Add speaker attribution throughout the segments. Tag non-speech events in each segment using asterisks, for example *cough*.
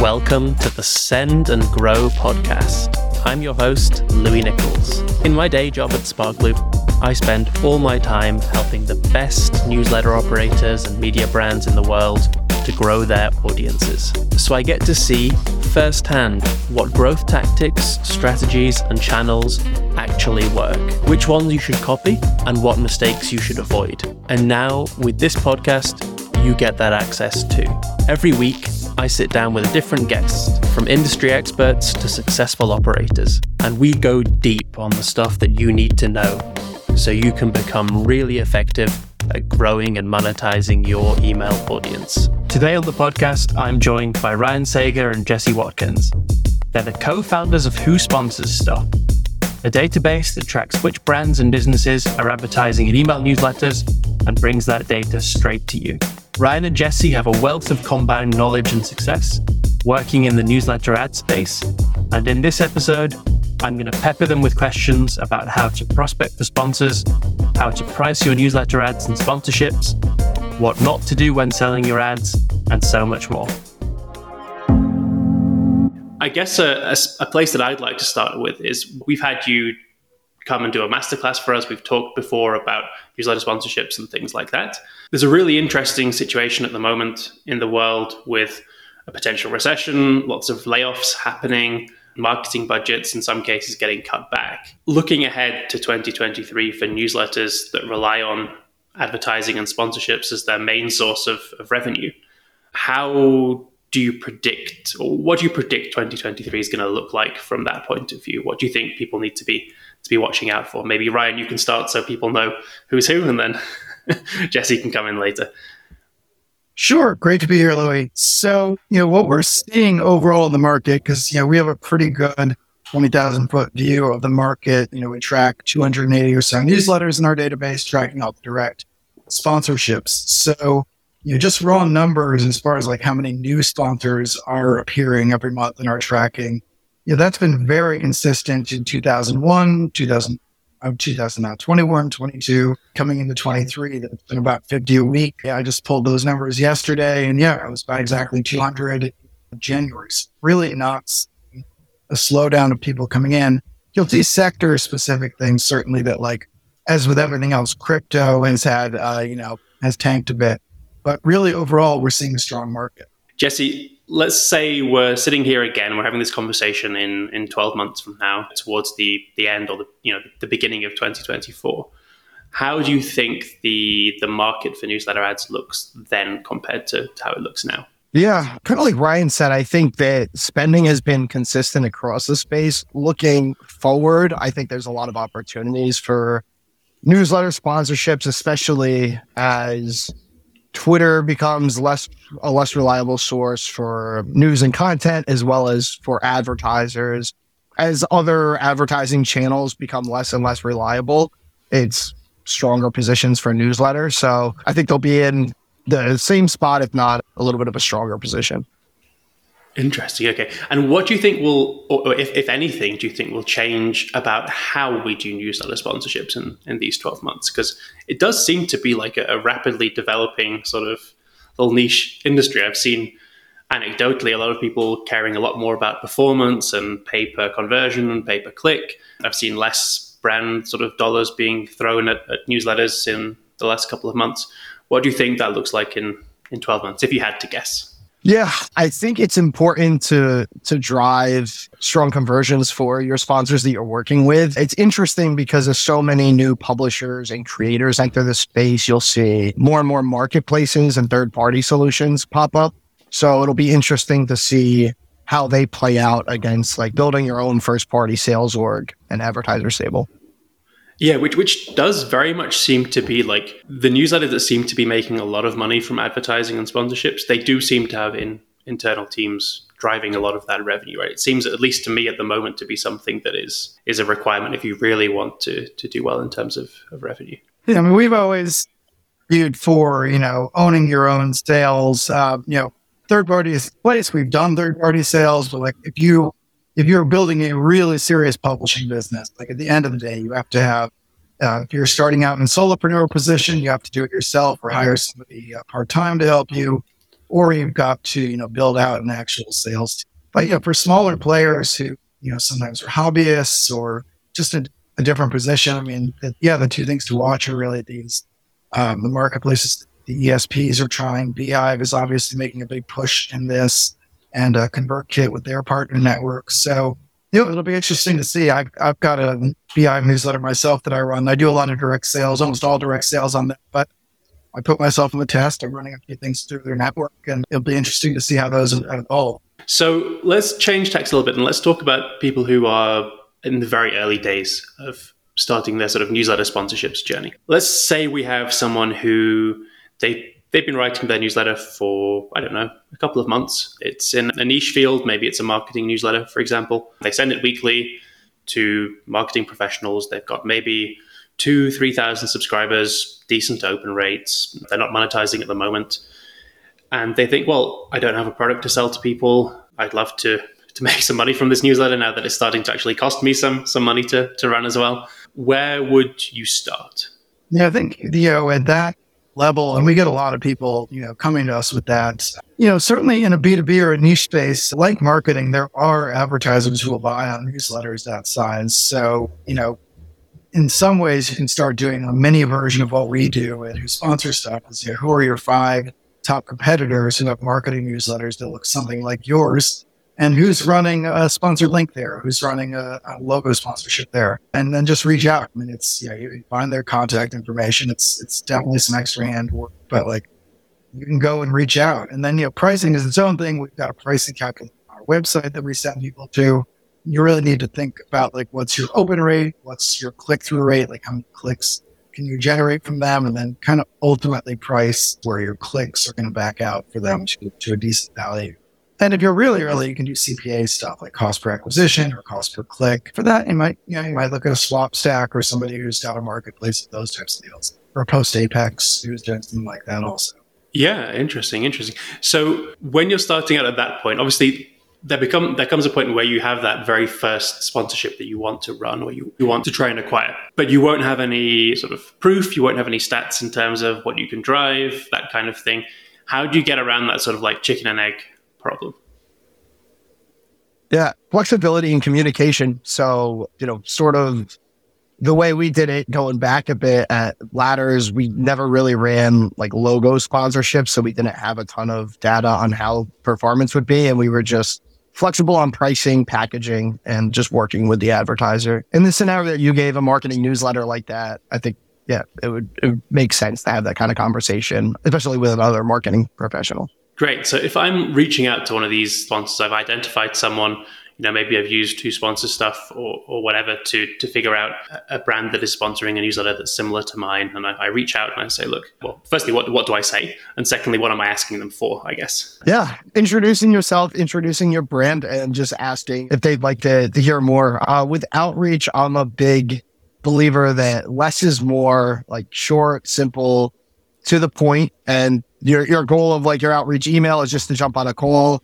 Speaker 1: Welcome to the Send and Grow podcast. I'm your host, Louis Nicholls. In my day job at Sparkloop, I spend all my time helping the best newsletter operators and media brands in the world to grow their audiences. So I get to see firsthand what growth tactics, strategies, and channels actually work, which ones you should copy, and what mistakes you should avoid. And now, with this podcast, you get that access too. Every week, I sit down with a different guest, from industry experts to successful operators, and we go deep on the stuff that you need to know so you can become really effective at growing and monetizing your email audience. Today on the podcast, I'm joined by Ryan Sager and Jesse Watkins. They're the co founders of Who Sponsors Stuff, a database that tracks which brands and businesses are advertising in email newsletters and brings that data straight to you. Ryan and Jesse have a wealth of combined knowledge and success working in the newsletter ad space. And in this episode, I'm going to pepper them with questions about how to prospect for sponsors, how to price your newsletter ads and sponsorships, what not to do when selling your ads, and so much more. I guess a, a, a place that I'd like to start with is we've had you come and do a masterclass for us. We've talked before about newsletter sponsorships and things like that. There's a really interesting situation at the moment in the world with a potential recession, lots of layoffs happening, marketing budgets in some cases getting cut back. Looking ahead to 2023 for newsletters that rely on advertising and sponsorships as their main source of, of revenue, how do you predict, or what do you predict 2023 is going to look like from that point of view? What do you think people need to be to be watching out for? Maybe Ryan, you can start so people know who's who, and then *laughs* Jesse can come in later.
Speaker 2: Sure. Great to be here, Louis. So, you know, what we're seeing overall in the market, because, you know, we have a pretty good 20,000 foot view of the market. You know, we track 280 or so newsletters in our database, tracking all the direct sponsorships. So, you know, just raw numbers as far as like how many new sponsors are appearing every month in our tracking. Yeah, that's been very consistent in 2001, 2000, of 2021, 22, coming into 23. That's been about 50 a week. Yeah, I just pulled those numbers yesterday, and yeah, it was about exactly 200 in January. Really not a slowdown of people coming in. You'll see sector specific things, certainly that like, as with everything else, crypto has had, uh, you know, has tanked a bit. But really, overall, we're seeing a strong market.
Speaker 1: Jesse, let's say we're sitting here again, we're having this conversation in, in 12 months from now, towards the, the end or the, you know, the beginning of 2024. How do you think the, the market for newsletter ads looks then compared to, to how it looks now?
Speaker 3: Yeah, kind of like Ryan said, I think that spending has been consistent across the space. Looking forward, I think there's a lot of opportunities for newsletter sponsorships, especially as Twitter becomes less a less reliable source for news and content as well as for advertisers. As other advertising channels become less and less reliable, it's stronger positions for newsletters. So I think they'll be in the same spot, if not a little bit of a stronger position.
Speaker 1: Interesting. Okay. And what do you think will, or if, if anything, do you think will change about how we do newsletter sponsorships in, in these 12 months? Because it does seem to be like a, a, rapidly developing sort of little niche industry. I've seen anecdotally a lot of people caring a lot more about performance and pay per conversion and pay per click. I've seen less brand sort of dollars being thrown at, at newsletters in the last couple of months. What do you think that looks like in, in 12 months, if you had to guess?
Speaker 3: Yeah, I think it's important to to drive strong conversions for your sponsors that you're working with. It's interesting because there's so many new publishers and creators enter the space. You'll see more and more marketplaces and third party solutions pop up. So it'll be interesting to see how they play out against like building your own first party sales org and advertiser stable.
Speaker 1: Yeah, which which does very much seem to be like the newsletter that seem to be making a lot of money from advertising and sponsorships. They do seem to have in internal teams driving a lot of that revenue. Right? It seems, at least to me, at the moment, to be something that is is a requirement if you really want to to do well in terms of, of revenue.
Speaker 2: Yeah, I mean, we've always viewed for you know owning your own sales. Uh, you know, third party place. We've done third party sales, but like if you if you're building a really serious publishing business, like at the end of the day, you have to have, uh, if you're starting out in solopreneur position, you have to do it yourself or hire somebody uh, part time to help you. or you've got to, you know, build out an actual sales team. But, you know, for smaller players who, you know, sometimes are hobbyists or just a, a different position, I mean, yeah, the two things to watch are really these, um, the marketplaces, the ESPs are trying. beehiiv is obviously making a big push in this and uh, ConvertKit with their partner network. So, you know, it'll be interesting to see. I've, I've got a BI newsletter myself that I run. I do a lot of direct sales, almost all direct sales on that, but I put myself in the test. I'm running a few things through their network, and it'll be interesting to see how those evolve.
Speaker 1: So let's change text a little bit and let's talk about people who are in the very early days of starting their sort of newsletter sponsorships journey. Let's say we have someone who they they've been writing their newsletter for I don't know a couple of months. It's in a niche field, maybe it's a marketing newsletter, for example. They send it weekly to marketing professionals. They've got maybe two, three thousand subscribers, decent open rates. They're not monetizing at the moment, and they think, well, I don't have a product to sell to people. I'd love to to *laughs* make some money from this newsletter now that it's starting to actually cost me some some money to to run as well. Where would you start?
Speaker 2: Yeah, I think you know at that level, and we get a lot of people you know coming to us with that. You know, certainly in a B two B or a niche space like marketing, there are advertisers who will buy on newsletters that size. So you know, in some ways, you can start doing a mini version of what we do and who sponsor stuff. Is you know, who are your five top competitors who have marketing newsletters that look something like yours? And who's running a sponsored link there, who's running a, a, logo sponsorship there, and then just reach out. I mean, it's yeah, you find their contact information. It's it's definitely some extra hand work, but like you can go and reach out. And then you know, pricing is its own thing. We've got a pricing calculator on our website that we send people to. You really need to think about like what's your open rate, what's your click through rate, like how many clicks can you generate from them, and then kind of ultimately price where your clicks are going to back out for them to, to a decent value. And if you're really early, you can do CPA stuff like cost per acquisition or cost per click. For that, you might, you know, you might look at a Swapstack or somebody who's got a marketplace, those types of deals, or Post Apex who's doing something like that also.
Speaker 1: Yeah, interesting, interesting. So when you're starting out at that point, obviously there become there comes a point where you have that very first sponsorship that you want to run or you, you want to try and acquire. But you won't have any sort of proof, you won't have any stats in terms of what you can drive, that kind of thing. How do you get around that sort of like chicken and egg problem.
Speaker 3: Yeah, flexibility and communication. So, you know, sort of the way we did it going back a bit at Ladders, we never really ran like logo sponsorships. So we didn't have a ton of data on how performance would be. And we were just flexible on pricing, packaging, and just working with the advertiser. In the scenario that you gave a marketing newsletter like that, I think, yeah, it would, it would make sense to have that kind of conversation, especially with another marketing professional.
Speaker 1: Great. So if I'm reaching out to one of these sponsors, I've identified someone, you know, maybe I've used who sponsors stuff or, or whatever to to figure out a brand that is sponsoring a newsletter that's similar to mine. And I, I reach out and I say, look, well, firstly, what, what do I say? And secondly, what am I asking them for, I guess?
Speaker 3: Yeah. Introducing yourself, introducing your brand, and just asking if they'd like to, to hear more. Uh, with outreach, I'm a big believer that less is more, like short, simple, to the point and your your goal of like your outreach email is just to jump on a call,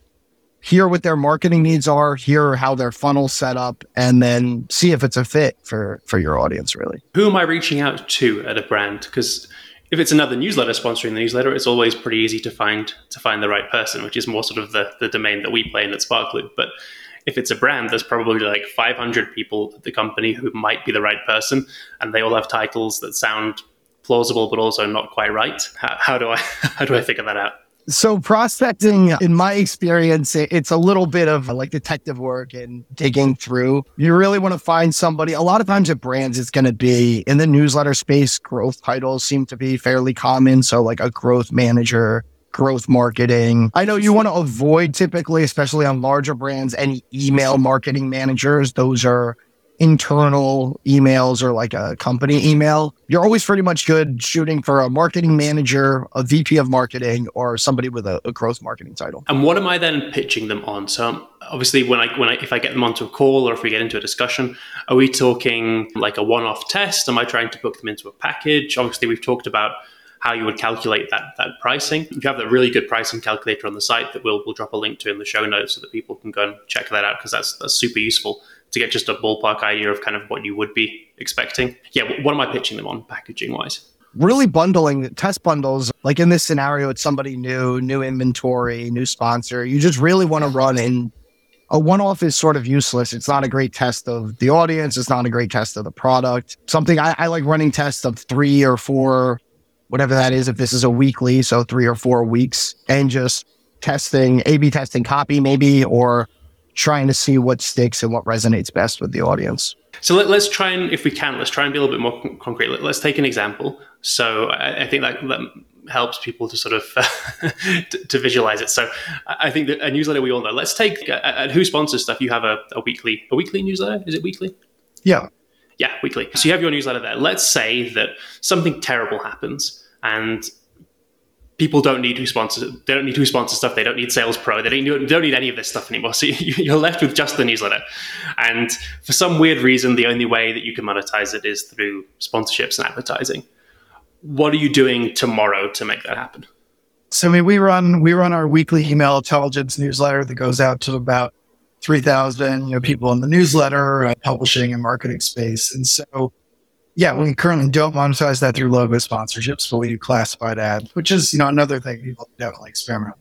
Speaker 3: hear what their marketing needs are, hear how their funnel set up, and then see if it's a fit for for your audience. Really,
Speaker 1: who am I reaching out to at a brand? Because if it's another newsletter sponsoring the newsletter, it's always pretty easy to find to find the right person, which is more sort of the the domain that we play in at Sparkloop. But if it's a brand, there's probably like 500 people at the company who might be the right person, and they all have titles that sound plausible but also not quite right? How, how do I *laughs* how do I figure that out?
Speaker 3: So prospecting, in my experience, it's a little bit of like detective work and digging through. You really want to find somebody. A lot of times at brands, it's going to be in the newsletter space. Growth titles seem to be fairly common. So like a growth manager, growth marketing. I know you want to avoid typically, especially on larger brands, any email marketing managers. Those are internal emails or like a company email, you're always pretty much good shooting for a marketing manager, a VP of marketing, or somebody with a, a growth marketing title.
Speaker 1: And what am I then pitching them on? So obviously, when I when I if I get them onto a call or if we get into a discussion, are we talking like a one-off test? Am I trying to book them into a package? Obviously, we've talked about how you would calculate that that pricing. You have that really good pricing calculator on the site that we'll we'll drop a link to in the show notes so that people can go and check that out because that's that's super useful to get just a ballpark idea of kind of what you would be expecting. Yeah, what am I pitching them on packaging wise?
Speaker 3: really bundling test bundles. Like in this scenario, it's somebody new, new inventory, new sponsor. You just really want to run in a one off is sort of useless. It's not a great test of the audience. It's not a great test of the product. Something I, I like running tests of three or four, whatever that is. If this is a weekly, so three or four weeks and just testing, A B testing copy maybe, or trying to see what sticks and what resonates best with the audience.
Speaker 1: So let, us try and, if we can, let's try and be a little bit more concrete. Let, us take an example. So I, I think that, that helps people to sort of *laughs* to, to, visualize it. So I think that a newsletter we all know. Let's take at Who sponsors stuff. You have a, a weekly a weekly newsletter. Is it weekly?
Speaker 2: Yeah.
Speaker 1: Yeah, weekly. So you have your newsletter there. Let's say that something terrible happens and people don't need who sponsor they don't need who sponsor stuff. They don't need sales pro. They don't, they don't need any of this stuff anymore. So *laughs* you're left with just the newsletter. And for some weird reason the only way that you can monetize it is through sponsorships and advertising. What are you doing tomorrow to make that happen?
Speaker 2: So i mean we run we run our weekly email intelligence newsletter that goes out to about 3000 you know people in the newsletter uh, publishing and marketing space. And so yeah, we currently don't monetize that through logo sponsorships, but we do classified ads, which is, you know, another thing people definitely experiment.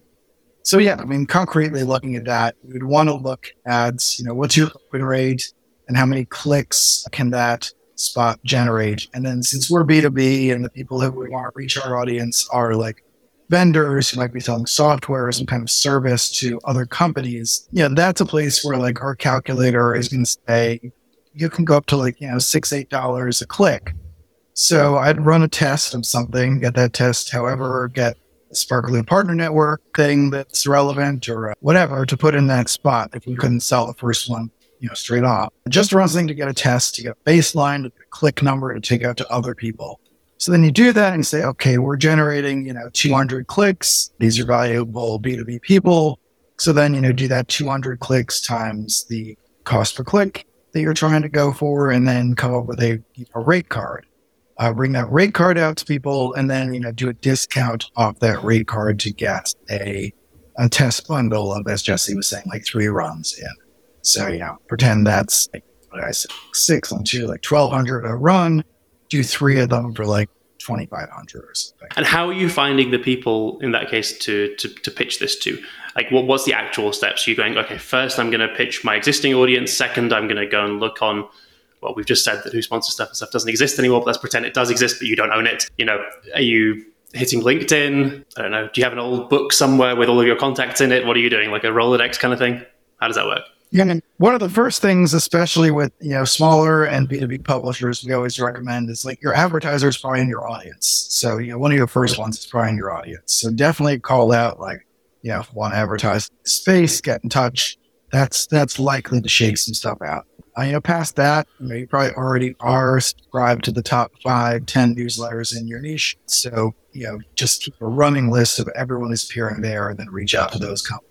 Speaker 2: So yeah, I mean, concretely looking at that, we would want to look at, you know, what's your open rate and how many clicks can that spot generate? And then since we're B2B and the people who we want to reach our audience are like vendors who might be selling software or some kind of service to other companies, yeah, that's a place where like our calculator is going to say, you can go up to like, you know, six, eight dollars a click. So I'd run a test of something, get that test, however, get a SparkLoop Partner Network thing that's relevant or uh, whatever to put in that spot if we couldn't sell the first one, you know, straight off. Just run something to get a test, to get a baseline, to get a click number to take out to other people. So then you do that and say, okay, we're generating, you know, 200 clicks. These are valuable B2B people. So then, you know, do that 200 clicks times the cost per click that you're trying to go for and then come up with a, a rate card. Uh, bring that rate card out to people and then, you know, do a discount off that rate card to get a, a test bundle of, as Jesse was saying, like three runs in. So, you know, pretend that's like, I said, six on two, like 1200 a run, do three of them for like 2500 or something.
Speaker 1: And how are you finding the people in that case to, to, to pitch this to? Like, what, was the actual steps? You're going, okay, first I'm going to pitch my existing audience. Second, I'm going to go and look on, well, we've just said that who sponsors stuff and stuff doesn't exist anymore, but let's pretend it does exist, but you don't own it. You know, are you hitting LinkedIn? I don't know. Do you have an old book somewhere with all of your contacts in it? What are you doing? Like a Rolodex kind of thing? How does that work?
Speaker 2: Yeah, and one of the first things, especially with you know smaller and B two B publishers, we always recommend is like your advertisers probably in your audience. So you know one of your first ones is probably in your audience. So definitely call out like you know want to advertise space, get in touch. That's that's likely to shake some stuff out. Uh, you know, past that, you, know, you probably already are subscribed to the top five, ten newsletters in your niche. So you know, just keep a running list of everyone who's appearing there, and then reach out to those companies.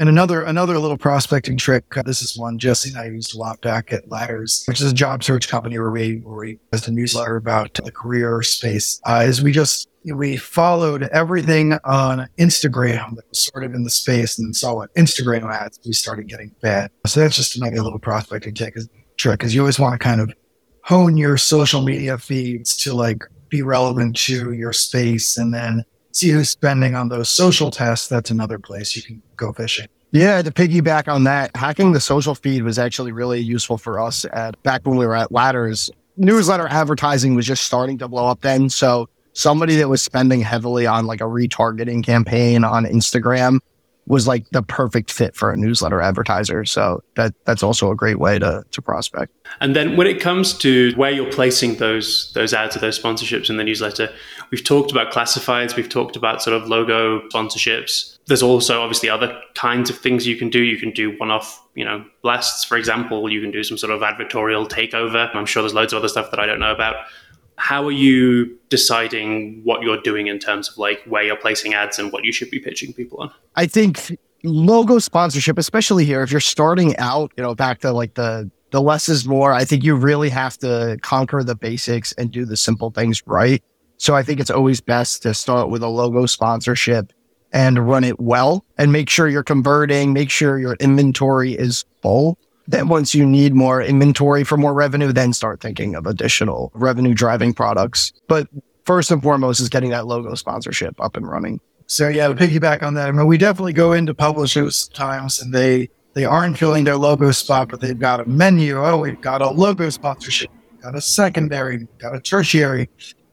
Speaker 2: And another another little prospecting trick. Uh, this is one Jesse and I used a lot back at Ladders, which is a job search company where we where we post a newsletter about the career space. Uh, is we just we followed everything on Instagram that was sort of in the space, and saw what Instagram ads we started getting fed. So that's just another little prospecting trick. Trick because you always want to kind of hone your social media feeds to like be relevant to your space, and then see who's spending on those social tests, that's another place you can go fishing.
Speaker 3: Yeah, to piggyback on that, hacking the social feed was actually really useful for us at back when we were at Ladders. Newsletter advertising was just starting to blow up then. So somebody that was spending heavily on like a retargeting campaign on Instagram was like the perfect fit for a newsletter advertiser. So that that's also a great way to to prospect.
Speaker 1: And then when it comes to where you're placing those those ads or those sponsorships in the newsletter, we've talked about classifieds, we've talked about sort of logo sponsorships. There's also obviously other kinds of things you can do. You can do one-off, you know, blasts, for example. You can do some sort of advertorial takeover. I'm sure there's loads of other stuff that I don't know about how are you deciding what you're doing in terms of like where you're placing ads and what you should be pitching people on?
Speaker 3: I think logo sponsorship, especially here, if you're starting out, you know, back to like the the less is more. I think you really have to conquer the basics and do the simple things right. So I think it's always best to start with a logo sponsorship and run it well and make sure you're converting, make sure your inventory is full then once you need more inventory for more revenue, then start thinking of additional revenue driving products. But first and foremost is getting that logo sponsorship up and running.
Speaker 2: So yeah, to piggyback on that, I mean, we definitely go into publishers times and they they aren't filling their logo spot, but they've got a menu. Oh, we've got a logo sponsorship, got a secondary, got a tertiary,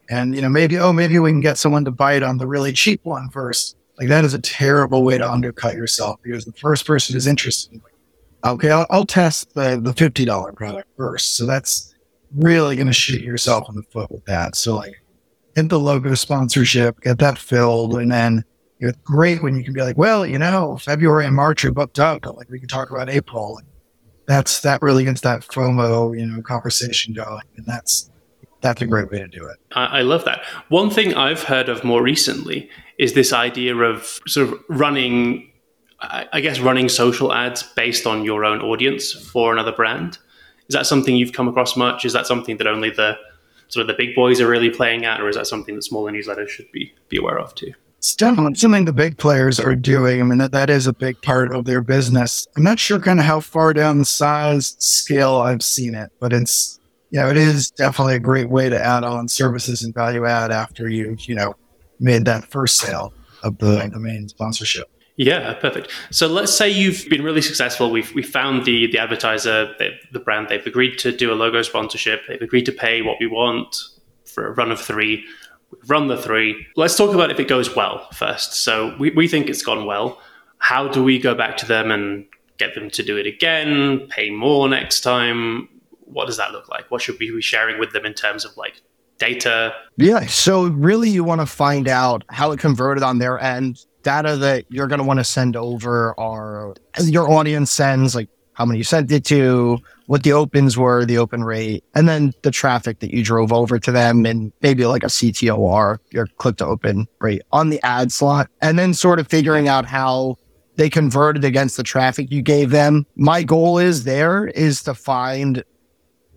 Speaker 2: and you know maybe oh maybe we can get someone to bite on the really cheap one first. Like that is a terrible way to undercut yourself because the first person is interested. Okay, I'll, I'll test the the fifty dollar product first. So that's really going to shoot yourself in the foot with that. So like, get the logo sponsorship, get that filled, and then it's great when you can be like, well, you know, February and March are booked up, but like we can talk about April. Like, that's that really gets that FOMO, you know, conversation going, and that's that's a great way to do it.
Speaker 1: I, I love that. One thing I've heard of more recently is this idea of sort of running, I guess, running social ads based on your own audience for another brand. Is that something you've come across much? Is that something that only the sort of the big boys are really playing at, or is that something that smaller newsletters should be be aware of too?
Speaker 2: It's definitely something the big players are doing. I mean, that, that is a big part of their business. I'm not sure kind of how far down the size scale I've seen it, but it's, you know, it is definitely a great way to add on services and value add after you've, you know, made that first sale of the, the main sponsorship.
Speaker 1: Yeah, perfect. So let's say you've been really successful. We've we found the the advertiser, the, the brand. They've agreed to do a logo sponsorship. They've agreed to pay what we want for a run of three. We've run the three. Let's talk about if it goes well first. So we, we think it's gone well. How do we go back to them and get them to do it again, pay more next time? What does that look like? What should we be sharing with them in terms of like data?
Speaker 3: Yeah. So really you want to find out how it converted on their end. Data that you're going to want to send over are your audience sends, like how many you sent it to, what the opens were, the open rate, and then the traffic that you drove over to them and maybe like a CTOR, your click to open rate on the ad slot. And then sort of figuring out how they converted against the traffic you gave them. My goal is there is to find,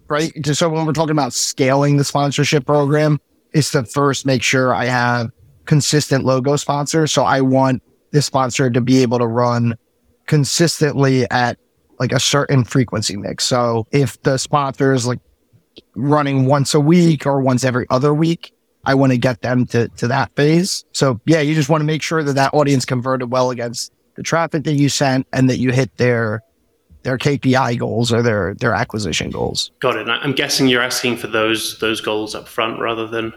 Speaker 3: right? So when we're talking about scaling the sponsorship program, is to first make sure I have consistent logo sponsor. So I want this sponsor to be able to run consistently at like a certain frequency mix. So if the sponsor is like running once a week or once every other week, I want to get them to, to that phase. So yeah, you just want to make sure that that audience converted well against the traffic that you sent and that you hit their their KPI goals or their their acquisition goals.
Speaker 1: Got it. I'm guessing you're asking for those those goals up front rather than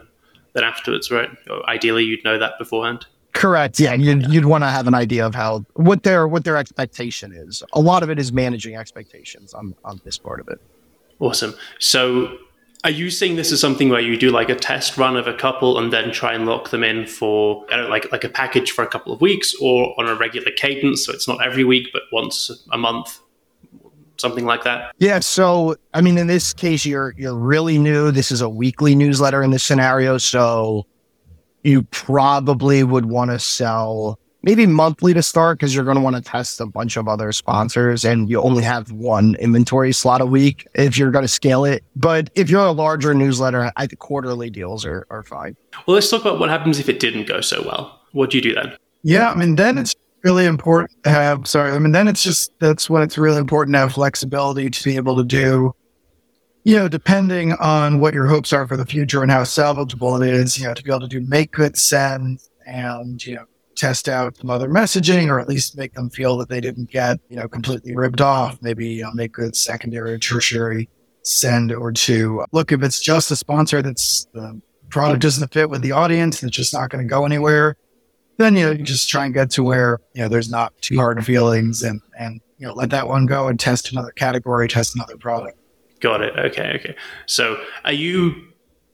Speaker 1: than afterwards, right? Ideally, you'd know that beforehand.
Speaker 3: Correct. Yeah, you'd, yeah. you'd want to have an idea of how what their what their expectation is. A lot of it is managing expectations on on this part of it.
Speaker 1: Awesome. So, are you seeing this as something where you do like a test run of a couple and then try and lock them in for I don't know, like like a package for a couple of weeks or on a regular cadence? So it's not every week, but once a month, something like that.
Speaker 3: Yeah. So, I mean, in this case, you're you're really new. This is a weekly newsletter in this scenario, so you probably would want to sell maybe monthly to start because you're going to want to test a bunch of other sponsors and you only have one inventory slot a week if you're going to scale it. But if you're a larger newsletter, I think quarterly deals are, are fine.
Speaker 1: Well, let's talk about what happens if it didn't go so well. What do you do then?
Speaker 2: Yeah, I mean, then it's really important to have, sorry, I mean, then it's just, that's when it's really important to have flexibility to be able to do you know, depending on what your hopes are for the future and how salvageable it is, you know, to be able to do make good send and, you know, test out some other messaging or at least make them feel that they didn't get, you know, completely ripped off. Maybe you know, make good secondary or tertiary send or two. Look, if it's just a sponsor that's the product doesn't fit with the audience it's just not going to go anywhere, then, you know, just try and get to where, you know, there's not too hard feelings and, and, you know, let that one go and test another category, test another product.
Speaker 1: Got it. Okay. Okay. So are you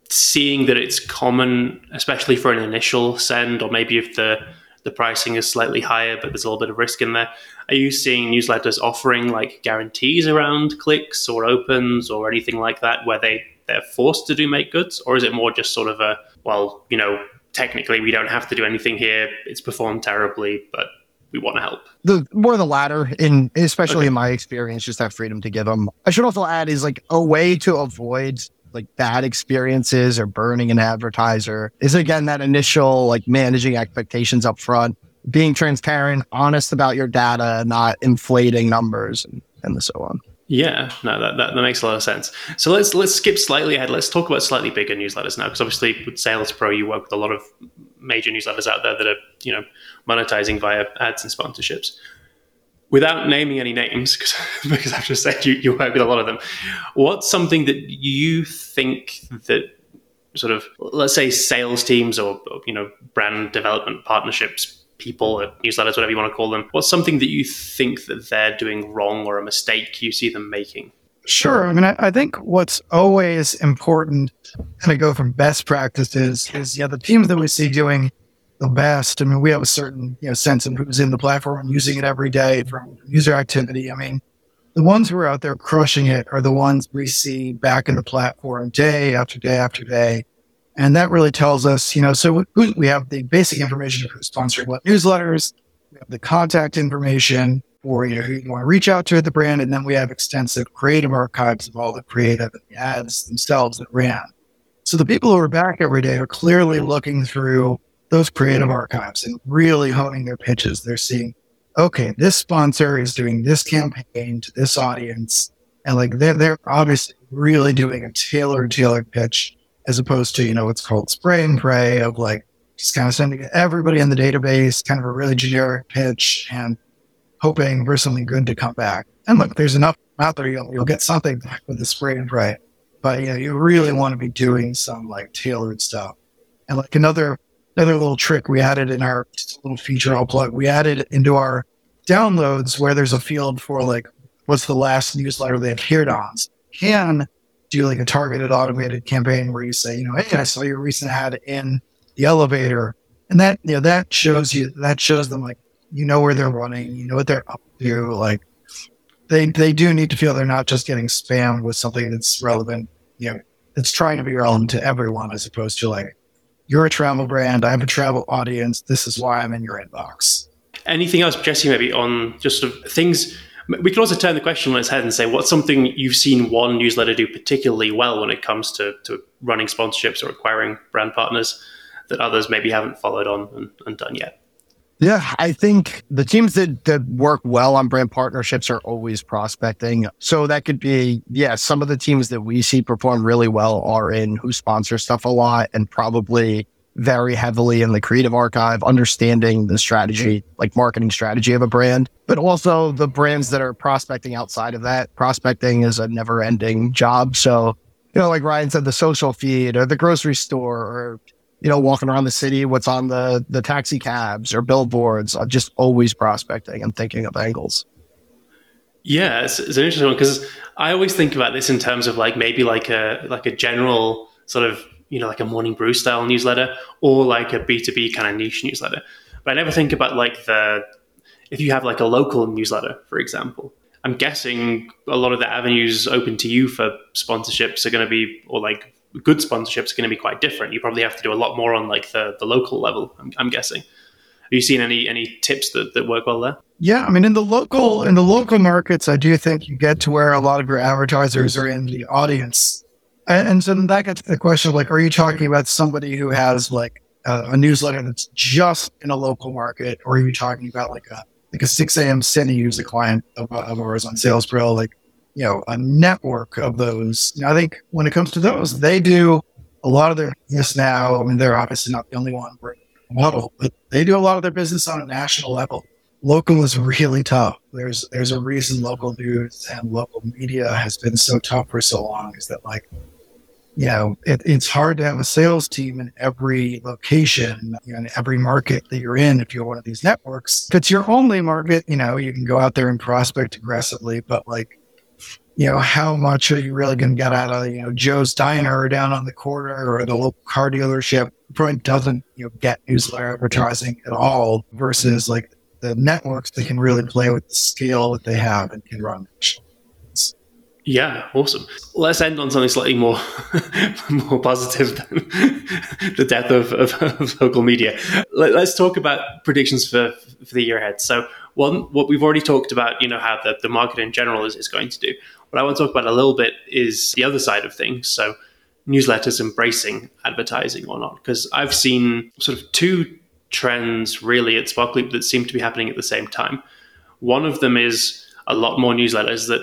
Speaker 1: seeing that it's common, especially for an initial send, or maybe if the the pricing is slightly higher, but there's a little bit of risk in there. Are you seeing newsletters offering like guarantees around clicks or opens or anything like that, where they they're forced to do make goods, or is it more just sort of a well, you know, technically we don't have to do anything here. It's performed terribly, but we want to help.
Speaker 3: The more the latter, in especially okay. in my experience, just have freedom to give them. I should also add is like a way to avoid like bad experiences or burning an advertiser is again that initial like managing expectations up front, being transparent, honest about your data, not inflating numbers and, and so on.
Speaker 1: Yeah, no, that, that, that makes a lot of sense. So let's let's skip slightly ahead. Let's talk about slightly bigger newsletters now, because obviously with Sales Pro, you work with a lot of major newsletters out there that are you know monetizing via ads and sponsorships. Without naming any names, because, *laughs* because I've just said you, you work with a lot of them. What's something that you think that sort of let's say sales teams or you know brand development partnerships people at newsletters, whatever you want to call them. What's something that you think that they're doing wrong or a mistake you see them making?
Speaker 2: Sure. I mean, I, I think what's always important, kind of go from best practices, is yeah, the teams that we see doing the best. I mean, we have a certain you know sense of who's in the platform and using it every day from user activity. I mean, the ones who are out there crushing it are the ones we see back in the platform day after day after day. And that really tells us, you know, so we have the basic information of who's sponsoring what newsletters, we have the contact information for, you know, who you want to reach out to at the brand. And then we have extensive creative archives of all the creative and the ads themselves that ran. So the people who are back every day are clearly looking through those creative archives and really honing their pitches. They're seeing, okay, this sponsor is doing this campaign to this audience. And like they're, they're obviously really doing a tailored, tailored pitch as opposed to, you know, what's called spray and pray of like just kind of sending everybody in the database kind of a really generic pitch and hoping for something good to come back. And look, there's enough out there, you'll, you'll get something back with the spray and pray. But, you know, you really want to be doing some like tailored stuff. And like another, another little trick we added in our little feature I'll plug, we added into our downloads where there's a field for like, what's the last newsletter they appeared on. So can do like a targeted automated campaign where you say, you know, hey, I saw your recent ad in the elevator. And that, you know, that shows you, that shows them like, you know where they're running, you know what they're up to. Like they, they do need to feel they're not just getting spammed with something that's relevant, you know, that's trying to be relevant to everyone as opposed to like, you're a travel brand. I have a travel audience. This is why I'm in your inbox.
Speaker 1: Anything else, Jesse, maybe on just sort of things we can also turn the question on its head and say, what's something you've seen one newsletter do particularly well when it comes to, to running sponsorships or acquiring brand partners that others maybe haven't followed on and, and done yet?
Speaker 3: Yeah, I think the teams that, that work well on brand partnerships are always prospecting. So that could be, yeah, some of the teams that we see perform really well are in who sponsor stuff a lot and probably very heavily in the creative archive, understanding the strategy, like marketing strategy of a brand, but also the brands that are prospecting outside of that. Prospecting is a never ending job. So, you know, like Ryan said, the social feed or the grocery store or, you know, walking around the city, what's on the, the taxi cabs or billboards, uh, just always prospecting and thinking of angles.
Speaker 1: Yeah, it's, it's an interesting one because I always think about this in terms of like maybe like a like a general sort of you know, like a morning brew style newsletter or like a B2B kind of niche newsletter. But I never think about like the, if you have like a local newsletter, for example, I'm guessing a lot of the avenues open to you for sponsorships are going to be, or like good sponsorships are going to be quite different. You probably have to do a lot more on like the, the local level, I'm, I'm guessing. Have you seen any any tips that, that work well there?
Speaker 2: Yeah, I mean in the local in the local markets, I do think you get to where a lot of your advertisers are in the audience and, and so that gets to the question of like, are you talking about somebody who has like a, a, newsletter that's just in a local market, or are you talking about like a like a 6 a.m. City who's a client of, of ours on Sales Pro, like you know a network of those? Know, I think when it comes to those, they do a lot of their business now. I mean, they're obviously not the only one model, but they do a lot of their business on a national level. Local is really tough. There's there's a reason local news and local media has been so tough for so long. Is that like you know, it, it's hard to have a sales team in every location, you know, in every market that you're in. If you're one of these networks, if it's your only market, you know, you can go out there and prospect aggressively, but like, you know, how much are you really going to get out of, you know, Joe's Diner down on the corner or the local car dealership? Probably doesn't, you know, get newsletter advertising at all versus like the networks that can really play with the scale that they have and can run.
Speaker 1: Yeah, awesome. Let's end on something slightly more *laughs* more positive than *laughs* the death of, of, of local media. Let, us talk about predictions for for the year ahead. So, one, what we've already talked about, you know, how the, the market in general is, is going to do. What I want to talk about a little bit is the other side of things. So, newsletters embracing advertising or not, because I've seen sort of two trends really at Sparkloop that seem to be happening at the same time. One of them is a lot more newsletters that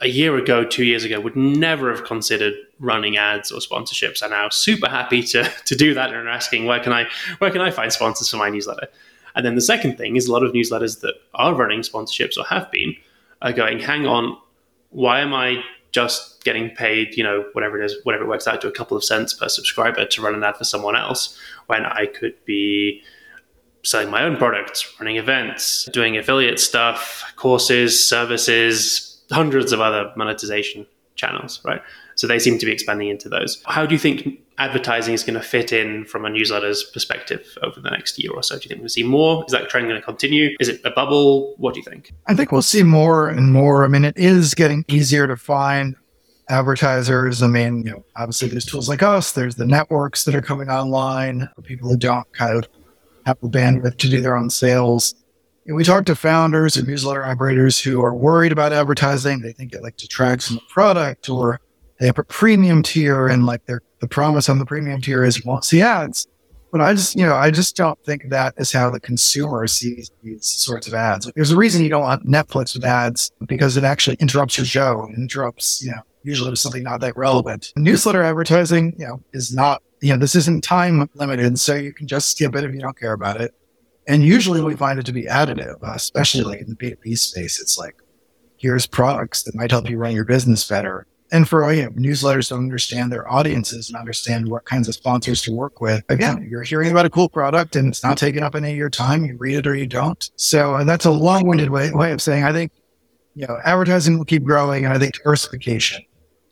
Speaker 1: a year ago, two years ago, would never have considered running ads or sponsorships are now super happy to, to do that and are asking where can I where can I find sponsors for my newsletter? And then the second thing is a lot of newsletters that are running sponsorships or have been are going, hang on, why am I just getting paid, you know, whatever it is, whatever it works out to a couple of cents per subscriber to run an ad for someone else when I could be selling my own products, running events, doing affiliate stuff, courses, services, hundreds of other monetization channels, right? So they seem to be expanding into those. How do you think advertising is going to fit in from a newsletter's perspective over the next year or so? Do you think we'll see more? Is that trend going to continue? Is it a bubble? What do you think?
Speaker 2: I think we'll see more and more. I mean, it is getting easier to find advertisers. I mean, you know, obviously there's tools like us, there's the networks that are coming online people who don't kind of have the bandwidth to do their own sales. And we talk to founders and newsletter operators who are worried about advertising. They think it like detracts from the product or they have a premium tier and like their the promise on the premium tier is won't see ads. But I just, you know, I just don't think that is how the consumer sees these sorts of ads. There's a reason you don't want Netflix with ads because it actually interrupts your show, and interrupts, you know, usually with something not that relevant. Newsletter advertising, you know, is not, you know, this isn't time limited, so you can just skip it if you don't care about it. And usually we find it to be additive, uh, especially like in the B2B space. It's like, here's products that might help you run your business better and for you know, newsletters to understand their audiences and understand what kinds of sponsors to work with. Again, you're hearing about a cool product and it's not taking up any of your time. You read it or you don't. So that's a long-winded way, way of saying I think you know advertising will keep growing, and I think diversification.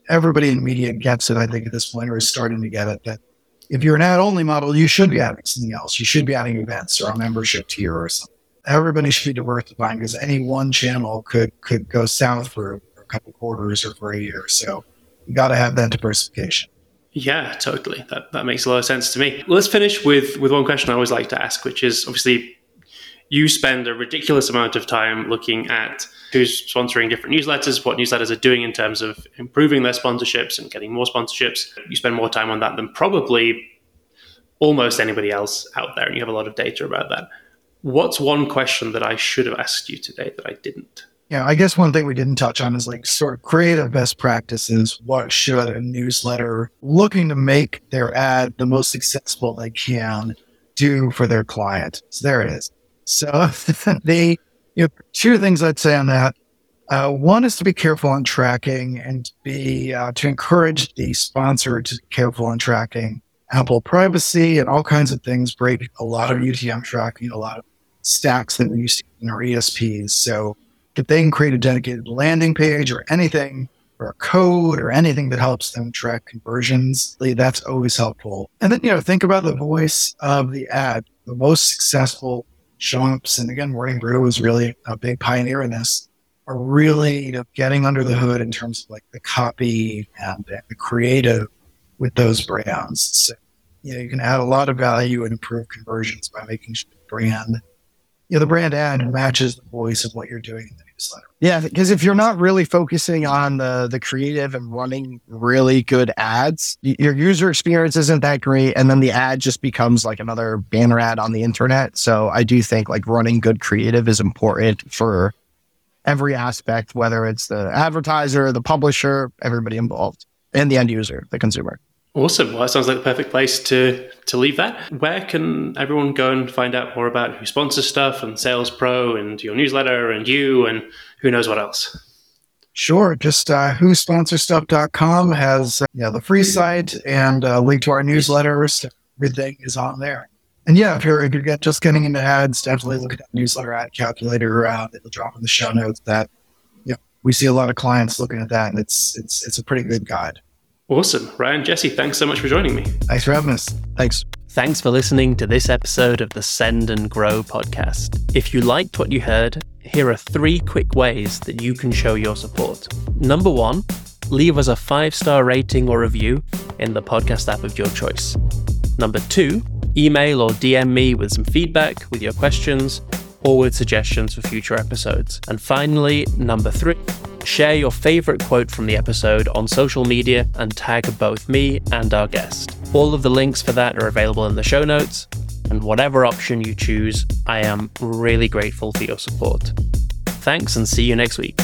Speaker 2: Everybody in media gets it. I think at this point, or is starting to get it that if you're an ad-only model, you should be adding something else. You should be adding events or a membership tier or something. Everybody should be diversifying because any one channel could could go south for a couple quarters or for a year. So you got to have that diversification.
Speaker 1: Yeah, totally. That that makes a lot of sense to me. Let's finish with with one question I always like to ask, which is obviously you spend a ridiculous amount of time looking at who's sponsoring different newsletters, what newsletters are doing in terms of improving their sponsorships and getting more sponsorships. You spend more time on that than probably almost anybody else out there, and you have a lot of data about that. What's one question that I should have asked you today that I didn't?
Speaker 2: Yeah, I guess one thing we didn't touch on is like sort of creative best practices. What should a newsletter looking to make their ad the most successful they can do for their client? So there it is. So *laughs* the you know, two things I'd say on that. Uh, one is to be careful on tracking and be uh, to encourage the sponsor to be careful on tracking Apple privacy and all kinds of things. Break a lot of UTM tracking, a lot of stacks that we used to in our ESPs. So if they can create a dedicated landing page or anything or a code or anything that helps them track conversions, that's always helpful. And then, you know, think about the voice of the ad. The most successful jumps, and again, Morning Brew was really a big pioneer in this, are really, you know, getting under the hood in terms of like the copy and the creative with those brands. So, you know, you can add a lot of value and improve conversions by making sure the brand you know, the brand ad matches the voice of what you're doing newsletter.
Speaker 3: Yeah, because if you're not really focusing on the the creative and running really good ads, your user experience isn't that great, and then the ad just becomes like another banner ad on the internet. So I do think like running good creative is important for every aspect, whether it's the advertiser, the publisher, everybody involved, and the end user, the consumer.
Speaker 1: Awesome. Well, that sounds like the perfect place to to leave that. Where can everyone go and find out more about who sponsors stuff and Sales Pro and your newsletter and you and who knows what else?
Speaker 2: Sure. Just uh, whosponsorstuff.com has uh, yeah, the free site and a link to our newsletters. Everything is on there. And yeah, if you're, if you're get, just getting into ads, definitely look at that newsletter ad calculator. Uh, it'll drop in the show notes that yeah, we see a lot of clients looking at that, and it's it's it's a pretty good guide.
Speaker 1: Awesome. Ryan, Jesse, thanks so much for joining me.
Speaker 2: Thanks for having us.
Speaker 3: Thanks.
Speaker 1: Thanks for listening to this episode of the Send and Grow podcast. If you liked what you heard, here are three quick ways that you can show your support. Number one, leave us a five star rating or review in the podcast app of your choice. Number two, email or DM me with some feedback, with your questions, or with suggestions for future episodes. And finally, number three, share your favorite quote from the episode on social media and tag both me and our guest. All of the links for that are available in the show notes, and whatever option you choose, I am really grateful for your support. Thanks and see you next week.